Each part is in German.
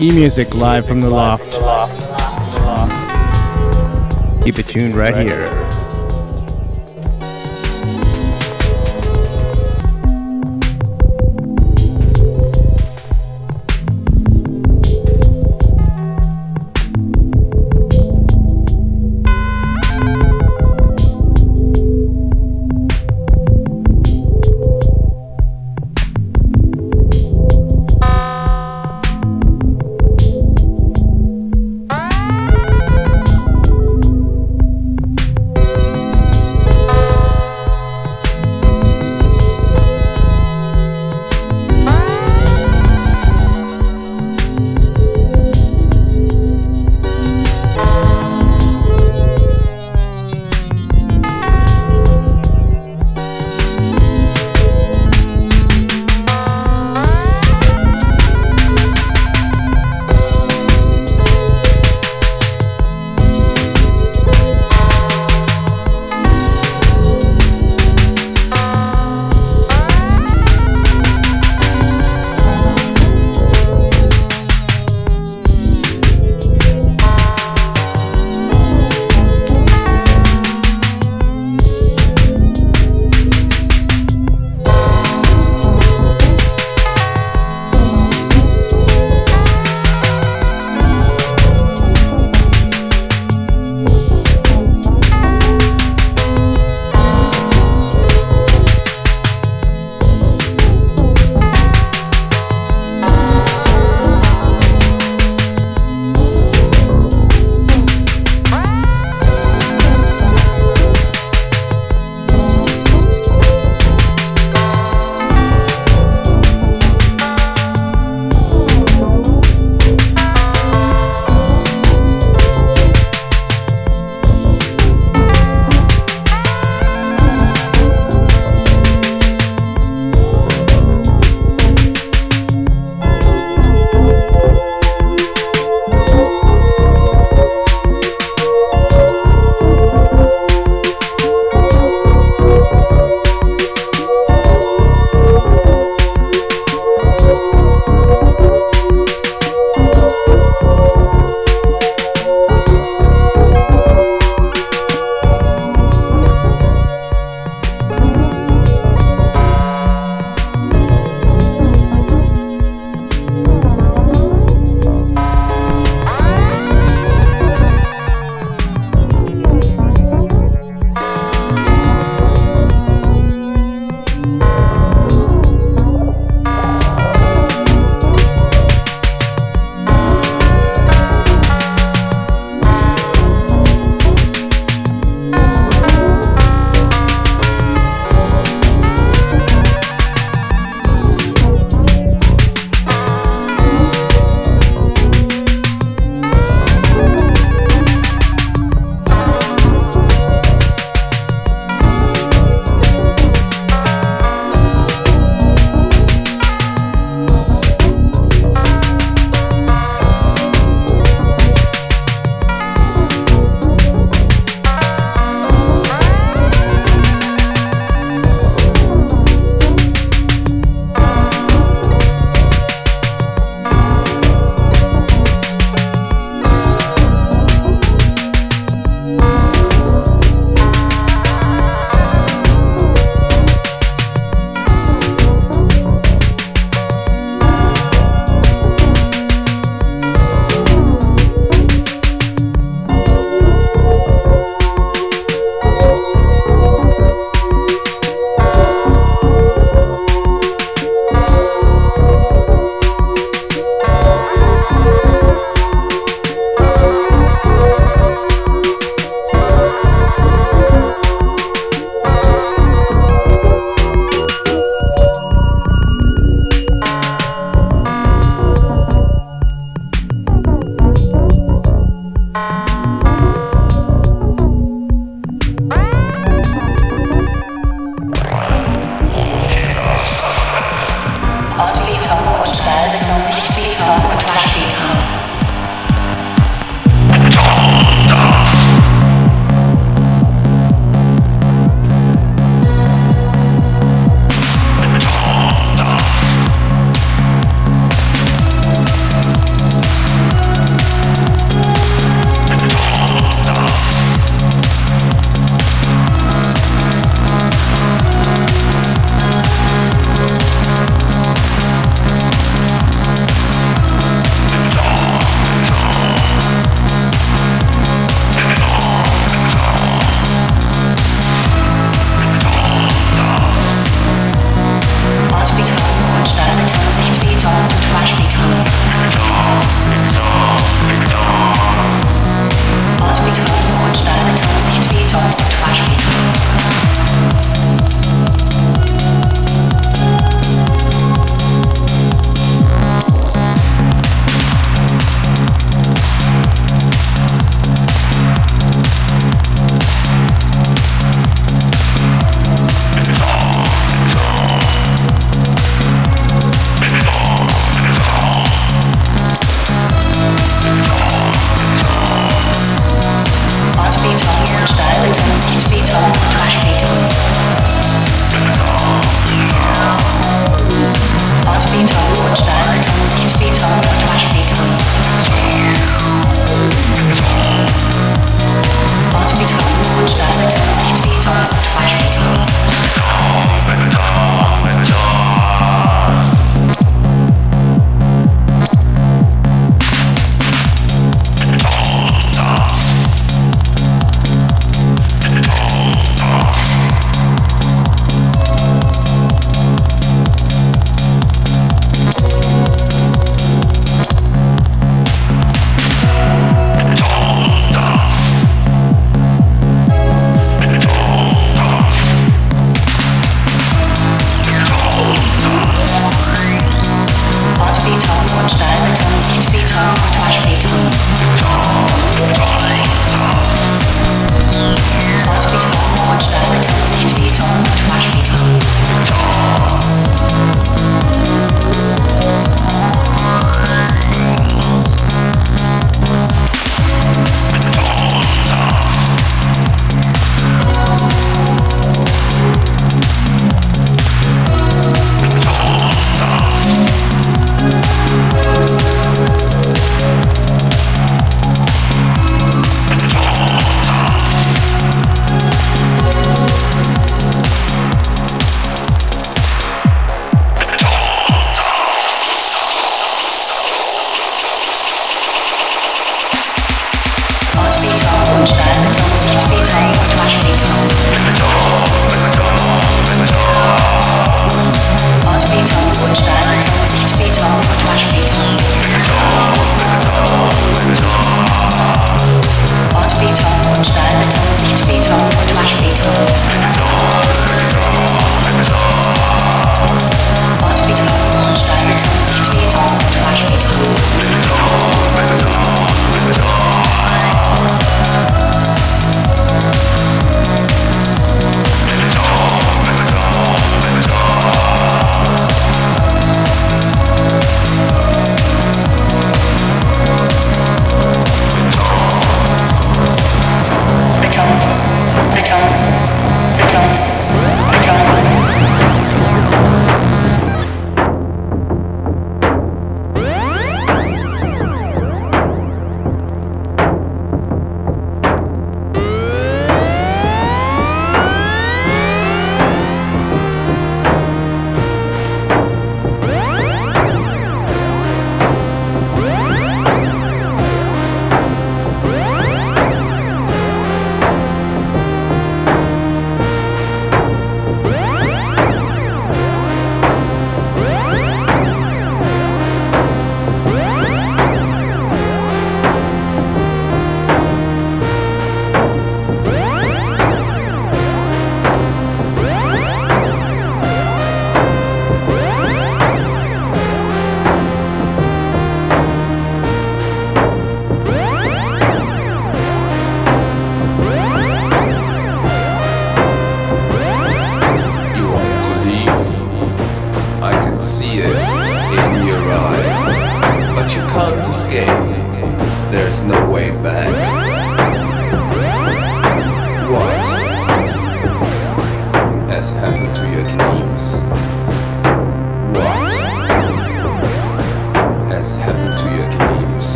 E-music live from the loft. Keep it tuned right here.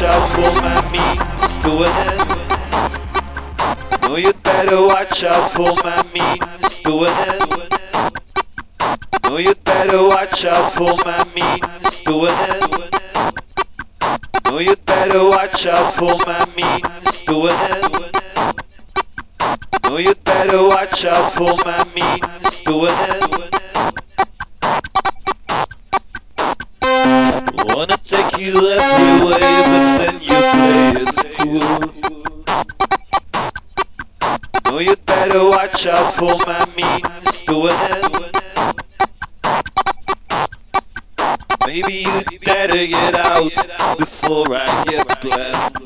Watch out for my means going in. No, you'd better watch out for my means going in. No, you'd better watch out for my means going in. No, you'd better watch out for my means going in. No, you'd better watch out for my means going in. Wanna take you every way, but then you play it cool. No, you'd better watch out for my means in. Maybe you'd better get out before I get blamed.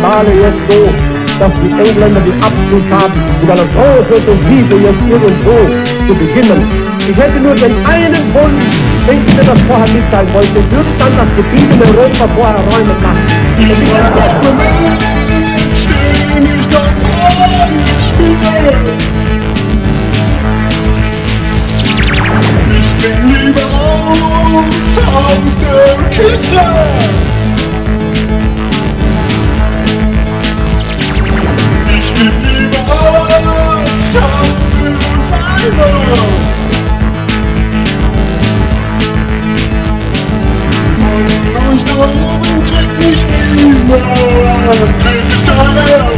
Male jetzt so, dass die Engländer die Absicht haben, über eine große Offensive jetzt irgendwo zu beginnen. Ich hätte nur den einen Wunsch, wenn ich mir das vorher mitteilen wollte, würde dann das Gebiet in Europa vorher räumen machen. Ich bin das Moment, steh nicht auf freie Spiegel. Ich bin lieber aus, aus der Kiste. Moin, moin, moin, moin, moin, moin, moin, moin, moin, moin, moin,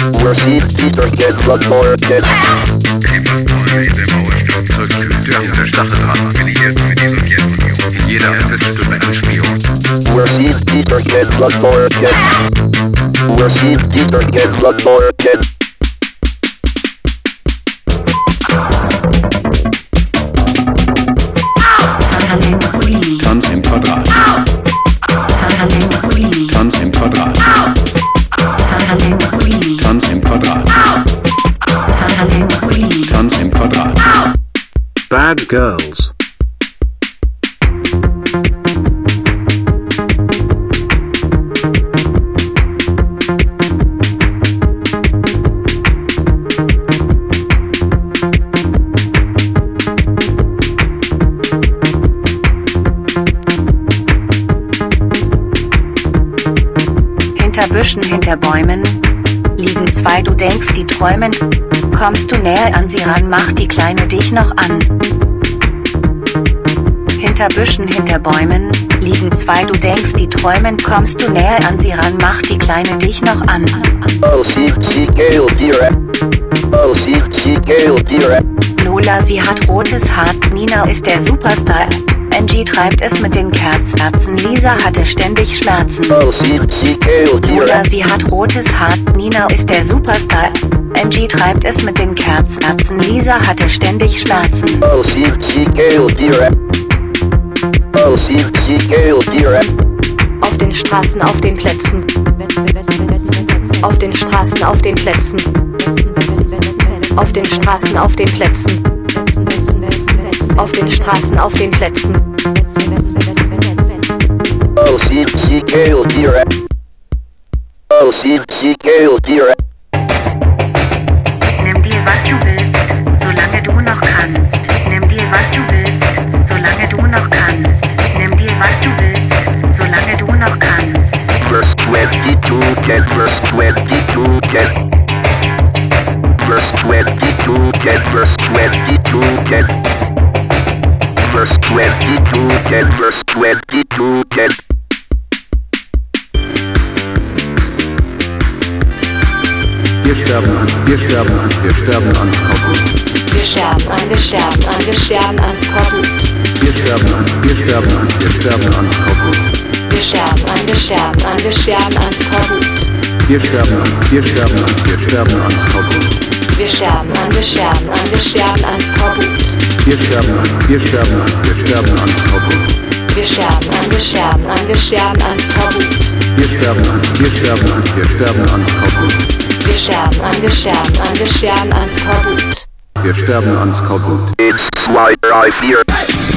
Receive Peter get what more get. We're hat affiliiert mit dieser Sowjetunion. Jeder Assist ist ein Spion. Receive Peter get what more get. Receive get what more get. Bad girls. Hinter Büschen, hinter Bäumen liegen zwei, du denkst, die träumen. Kommst du näher an sie ran, macht die Kleine dich noch an. Hinter Büschen, hinter Bäumen liegen zwei, du denkst, die träumen. Kommst du näher an sie ran, macht die Kleine dich noch an. Lola, sie hat rotes Haar. Nina ist der Superstar. Angie treibt es mit den Kerzherzen. Lisa hatte ständig Schmerzen. Oh, dear. sie hat rotes Haar. Nina ist der Superstar. Angie treibt es mit den Kerzherzen. Lisa hatte ständig Schmerzen. Oh. Oh. Auf den Straßen, auf den Plätzen. Auf den Straßen, auf den Plätzen. Auf den Straßen, auf den Plätzen. Auf den Straßen, auf den Plätzen. Nimm dir, was du willst, solange du noch kannst. Nimm dir, was du willst, solange du noch kannst. Nimm dir, was du willst, solange du noch kannst. Verse 22, get verse 22, get. Verse 22, get verse 22, get. Verse 22, get verse 22, get. Wir sterben an, wir sterben an, wir sterben ans Kochen. Wir sterben an, wir sterben an, wir sterben ans Kochen. Wir sterben an, wir sterben an, wir sterben ans Kochen. Wir sterben an, wir sterben an, wir sterben ans Kochen. Wir sterben an, wir sterben an, wir sterben ans Kochen. Wir sterben an, wir sterben an, wir sterben ans Kochen. Wir sterben an, wir sterben an, wir sterben ans Tabu. Wir sterben an, wir sterben an, wir sterben ans Tabu. Wir sterben an, wir sterben an, wir sterben ans Tabu. Wir sterben an, wir sterben an, wir sterben ans Tabu. Wir sterben ans Tabu. It's 2, 3, 4.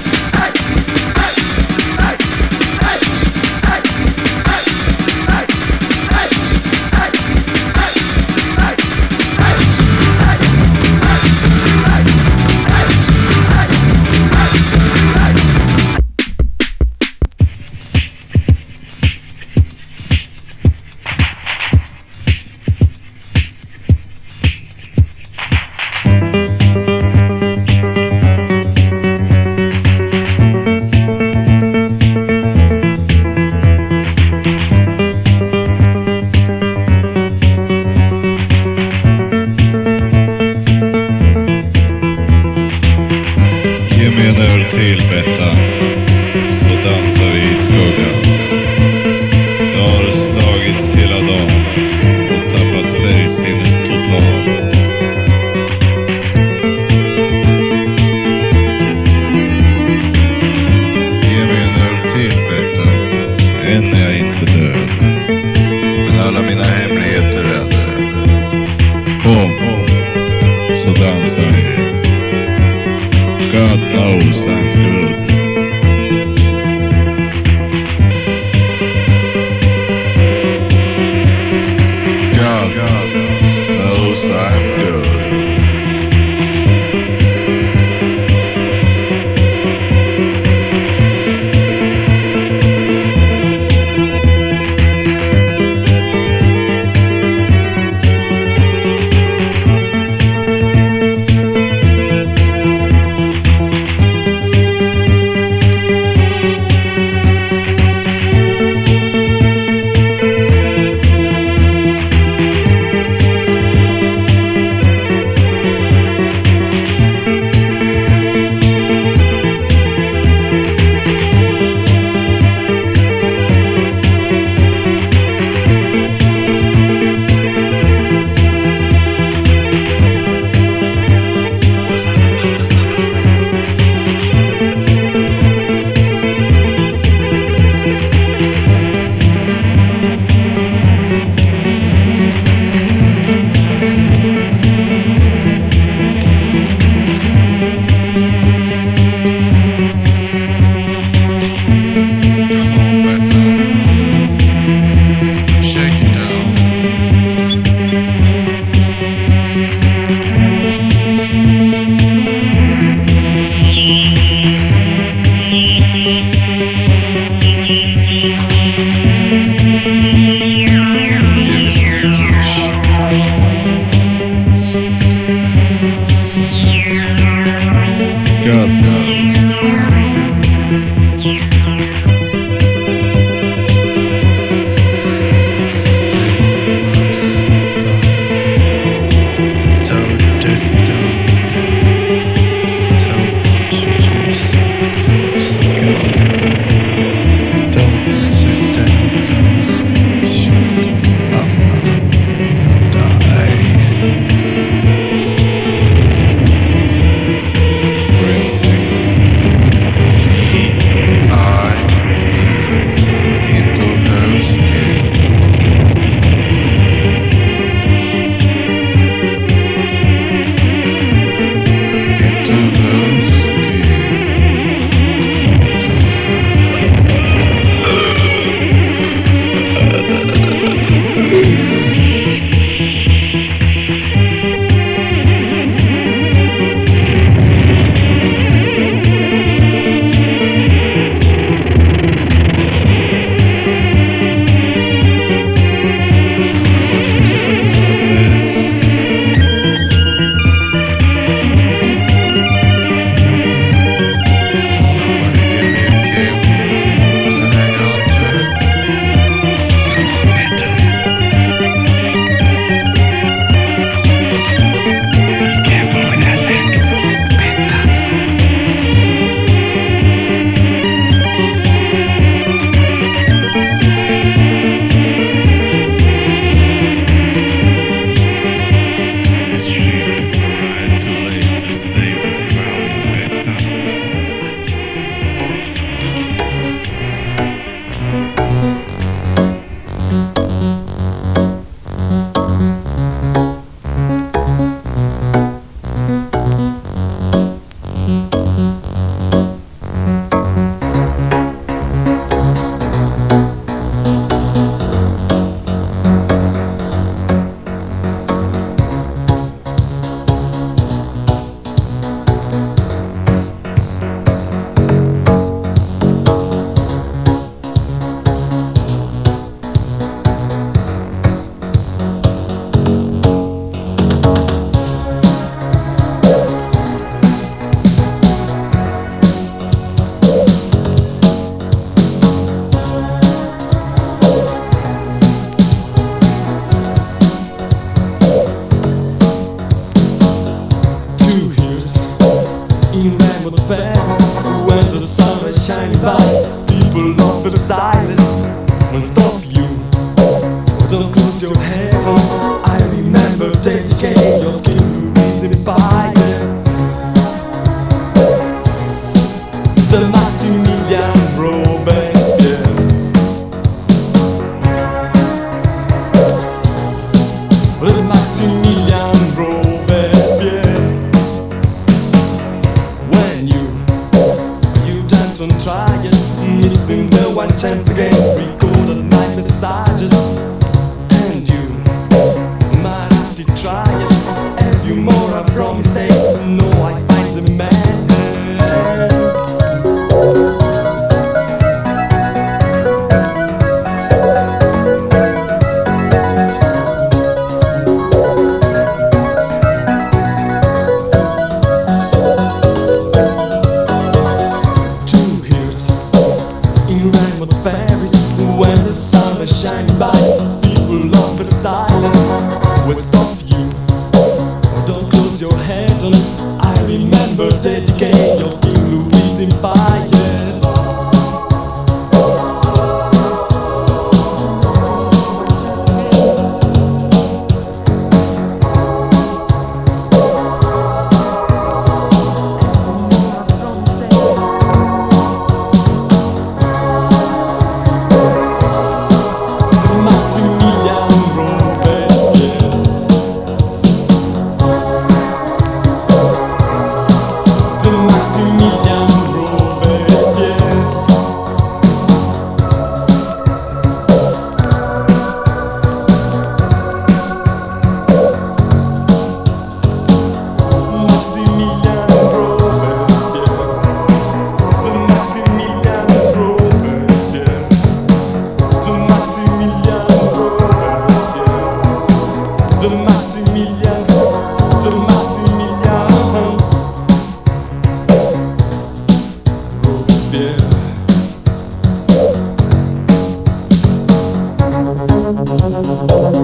Thank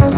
you.